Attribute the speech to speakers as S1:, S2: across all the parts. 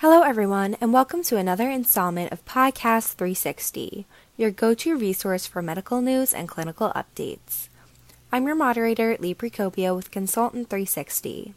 S1: Hello, everyone, and welcome to another installment of Podcast 360, your go to resource for medical news and clinical updates. I'm your moderator, Leigh Precopio with Consultant 360.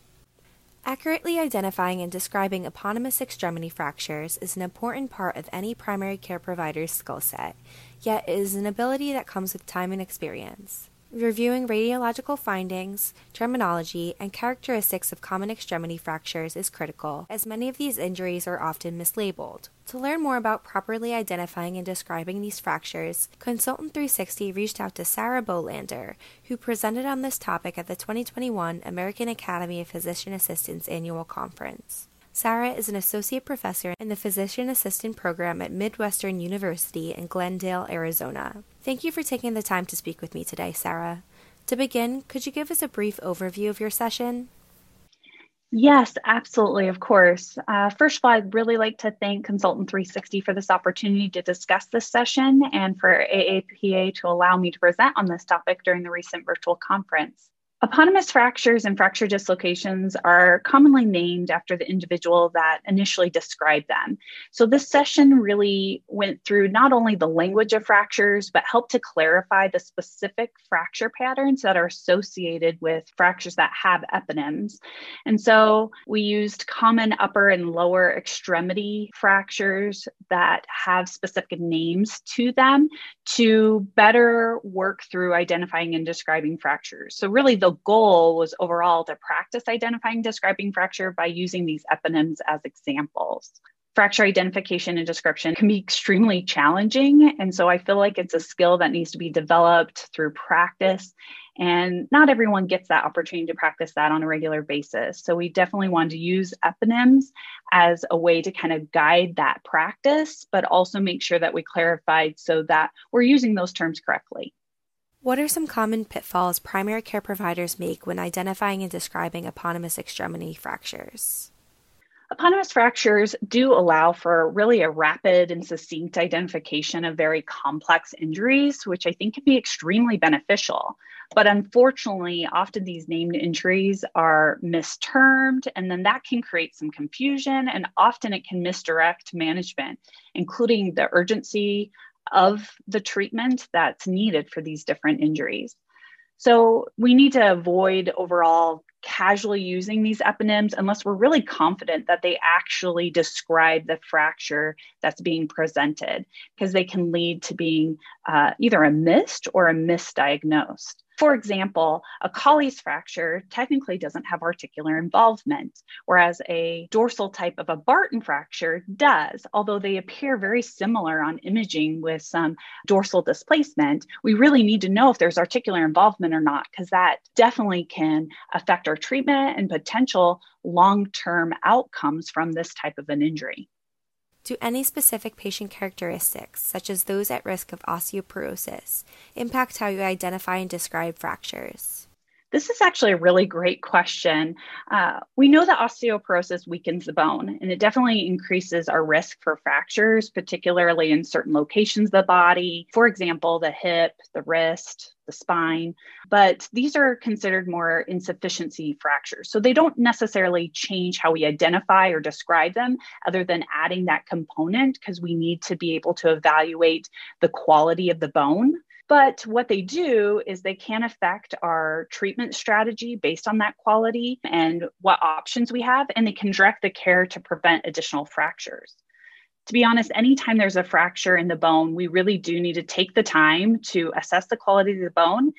S1: Accurately identifying and describing eponymous extremity fractures is an important part of any primary care provider's skill set, yet it is an ability that comes with time and experience. Reviewing radiological findings, terminology, and characteristics of common extremity fractures is critical, as many of these injuries are often mislabeled. To learn more about properly identifying and describing these fractures, Consultant 360 reached out to Sarah Bolander, who presented on this topic at the 2021 American Academy of Physician Assistants annual conference. Sarah is an associate professor in the physician assistant program at Midwestern University in Glendale, Arizona. Thank you for taking the time to speak with me today, Sarah. To begin, could you give us a brief overview of your session?
S2: Yes, absolutely, of course. Uh, first of all, I'd really like to thank Consultant 360 for this opportunity to discuss this session and for AAPA to allow me to present on this topic during the recent virtual conference. Eponymous fractures and fracture dislocations are commonly named after the individual that initially described them. So, this session really went through not only the language of fractures, but helped to clarify the specific fracture patterns that are associated with fractures that have eponyms. And so, we used common upper and lower extremity fractures that have specific names to them to better work through identifying and describing fractures. So, really, the goal was overall to practice identifying describing fracture by using these eponyms as examples. Fracture identification and description can be extremely challenging. And so I feel like it's a skill that needs to be developed through practice. And not everyone gets that opportunity to practice that on a regular basis. So we definitely want to use eponyms as a way to kind of guide that practice, but also make sure that we clarified so that we're using those terms correctly.
S1: What are some common pitfalls primary care providers make when identifying and describing eponymous extremity fractures?
S2: Eponymous fractures do allow for really a rapid and succinct identification of very complex injuries, which I think can be extremely beneficial. But unfortunately, often these named injuries are mistermed, and then that can create some confusion, and often it can misdirect management, including the urgency of the treatment that's needed for these different injuries. So we need to avoid overall casually using these eponyms unless we're really confident that they actually describe the fracture that's being presented, because they can lead to being uh, either a missed or a misdiagnosed. For example, a Colles fracture technically doesn't have articular involvement, whereas a dorsal type of a Barton fracture does. Although they appear very similar on imaging with some dorsal displacement, we really need to know if there's articular involvement or not, because that definitely can affect our treatment and potential long term outcomes from this type of an injury.
S1: Do any specific patient characteristics, such as those at risk of osteoporosis, impact how you identify and describe fractures?
S2: This is actually a really great question. Uh, we know that osteoporosis weakens the bone, and it definitely increases our risk for fractures, particularly in certain locations of the body. For example, the hip, the wrist, the spine. But these are considered more insufficiency fractures. So they don't necessarily change how we identify or describe them, other than adding that component, because we need to be able to evaluate the quality of the bone. But what they do is they can affect our treatment strategy based on that quality and what options we have, and they can direct the care to prevent additional fractures. To be honest, anytime there's a fracture in the bone, we really do need to take the time to assess the quality of the bone.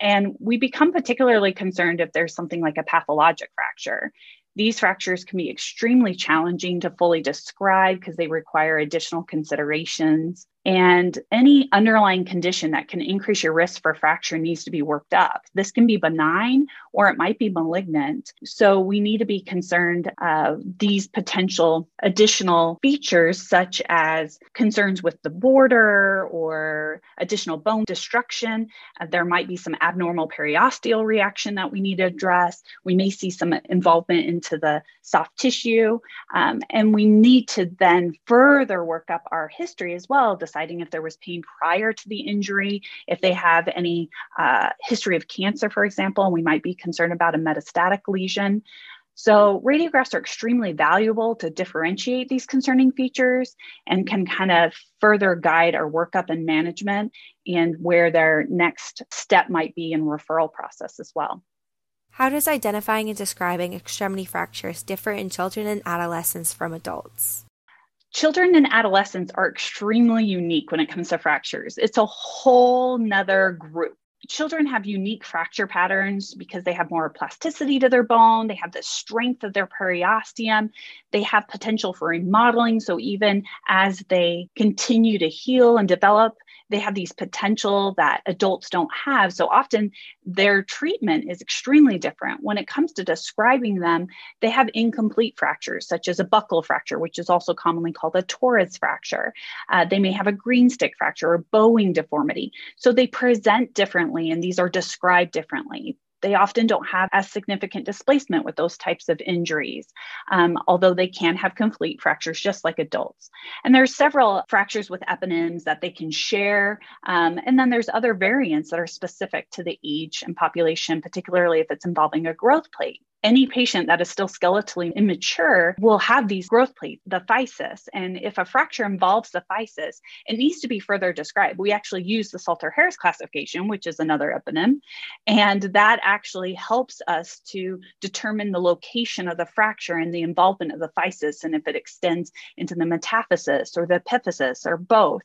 S2: And we become particularly concerned if there's something like a pathologic fracture. These fractures can be extremely challenging to fully describe because they require additional considerations. And any underlying condition that can increase your risk for fracture needs to be worked up. This can be benign or it might be malignant. So we need to be concerned of these potential additional features, such as concerns with the border or additional bone destruction. Uh, there might be some abnormal periosteal reaction that we need to address. We may see some involvement into the soft tissue. Um, and we need to then further work up our history as well deciding if there was pain prior to the injury, if they have any uh, history of cancer, for example, and we might be concerned about a metastatic lesion. So, radiographs are extremely valuable to differentiate these concerning features and can kind of further guide our workup and management and where their next step might be in referral process as well.
S1: How does identifying and describing extremity fractures differ in children and adolescents from adults?
S2: Children and adolescents are extremely unique when it comes to fractures. It's a whole nother group children have unique fracture patterns because they have more plasticity to their bone, they have the strength of their periosteum, they have potential for remodeling. So, even as they continue to heal and develop, they have these potential that adults don't have. So often their treatment is extremely different. When it comes to describing them, they have incomplete fractures, such as a buckle fracture, which is also commonly called a torus fracture. Uh, they may have a green stick fracture or bowing deformity. So they present differently, and these are described differently they often don't have as significant displacement with those types of injuries, um, although they can have complete fractures just like adults. And there's several fractures with eponyms that they can share. Um, and then there's other variants that are specific to the age and population, particularly if it's involving a growth plate any patient that is still skeletally immature will have these growth plates, the physis. And if a fracture involves the physis, it needs to be further described. We actually use the Salter Harris classification, which is another eponym, and that actually helps us to determine the location of the fracture and the involvement of the physis and if it extends into the metaphysis or the epiphysis or both.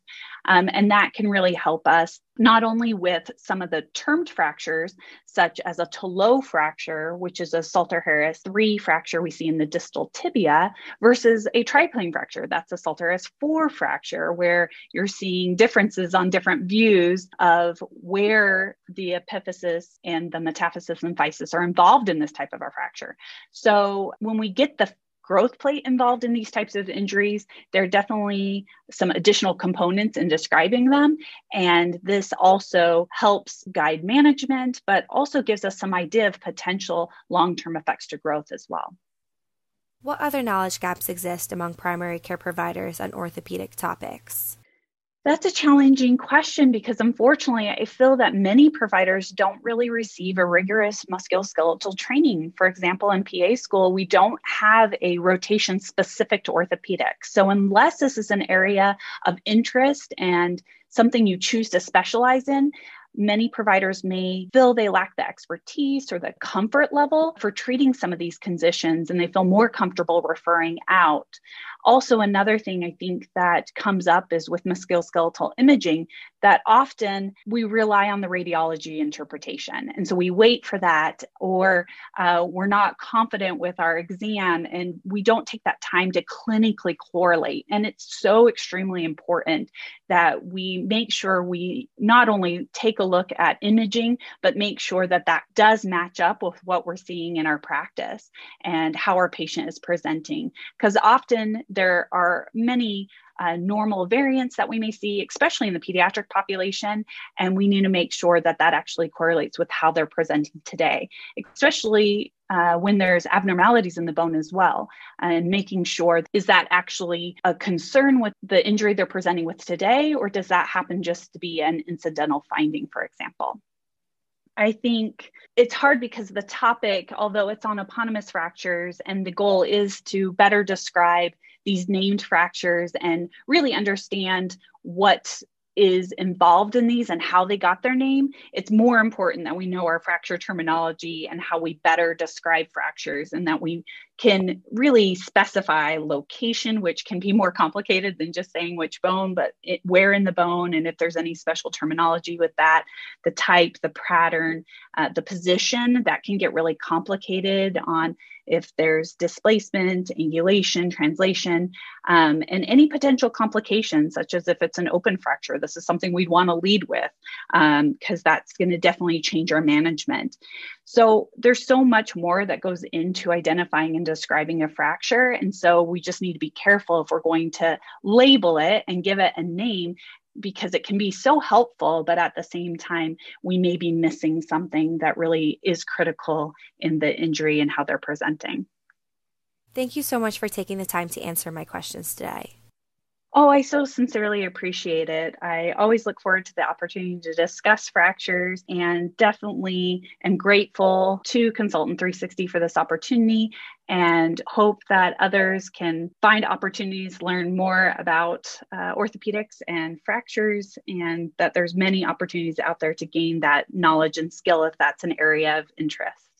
S2: Um, and that can really help us not only with some of the termed fractures, such as a Tillaux fracture, which is a Salter Harris 3 fracture we see in the distal tibia, versus a triplane fracture. That's a Salter Harris 4 fracture, where you're seeing differences on different views of where the epiphysis and the metaphysis and physis are involved in this type of a fracture. So when we get the growth plate involved in these types of injuries. There are definitely some additional components in describing them. And this also helps guide management, but also gives us some idea of potential long term effects to growth as well.
S1: What other knowledge gaps exist among primary care providers on orthopedic topics?
S2: That's a challenging question because unfortunately, I feel that many providers don't really receive a rigorous musculoskeletal training. For example, in PA school, we don't have a rotation specific to orthopedics. So, unless this is an area of interest and something you choose to specialize in, many providers may feel they lack the expertise or the comfort level for treating some of these conditions and they feel more comfortable referring out. Also, another thing I think that comes up is with musculoskeletal imaging that often we rely on the radiology interpretation. And so we wait for that, or uh, we're not confident with our exam and we don't take that time to clinically correlate. And it's so extremely important that we make sure we not only take a look at imaging, but make sure that that does match up with what we're seeing in our practice and how our patient is presenting. Because often there are many uh, normal variants that we may see, especially in the pediatric population. And we need to make sure that that actually correlates with how they're presenting today, especially uh, when there's abnormalities in the bone as well, and making sure is that actually a concern with the injury they're presenting with today, or does that happen just to be an incidental finding, for example? I think it's hard because the topic, although it's on eponymous fractures, and the goal is to better describe these named fractures and really understand what is involved in these and how they got their name, it's more important that we know our fracture terminology and how we better describe fractures and that we can really specify location, which can be more complicated than just saying which bone, but it, where in the bone, and if there's any special terminology with that, the type, the pattern, uh, the position, that can get really complicated on if there's displacement, angulation, translation, um, and any potential complications, such as if it's an open fracture. This is something we'd want to lead with because um, that's going to definitely change our management. So there's so much more that goes into identifying and describing a fracture. And so we just need to be careful if we're going to label it and give it a name because it can be so helpful, but at the same time, we may be missing something that really is critical in the injury and how they're presenting.
S1: Thank you so much for taking the time to answer my questions today.
S2: Oh, I so sincerely appreciate it. I always look forward to the opportunity to discuss fractures and definitely am grateful to Consultant 360 for this opportunity and hope that others can find opportunities learn more about uh, orthopedics and fractures and that there's many opportunities out there to gain that knowledge and skill if that's an area of interest.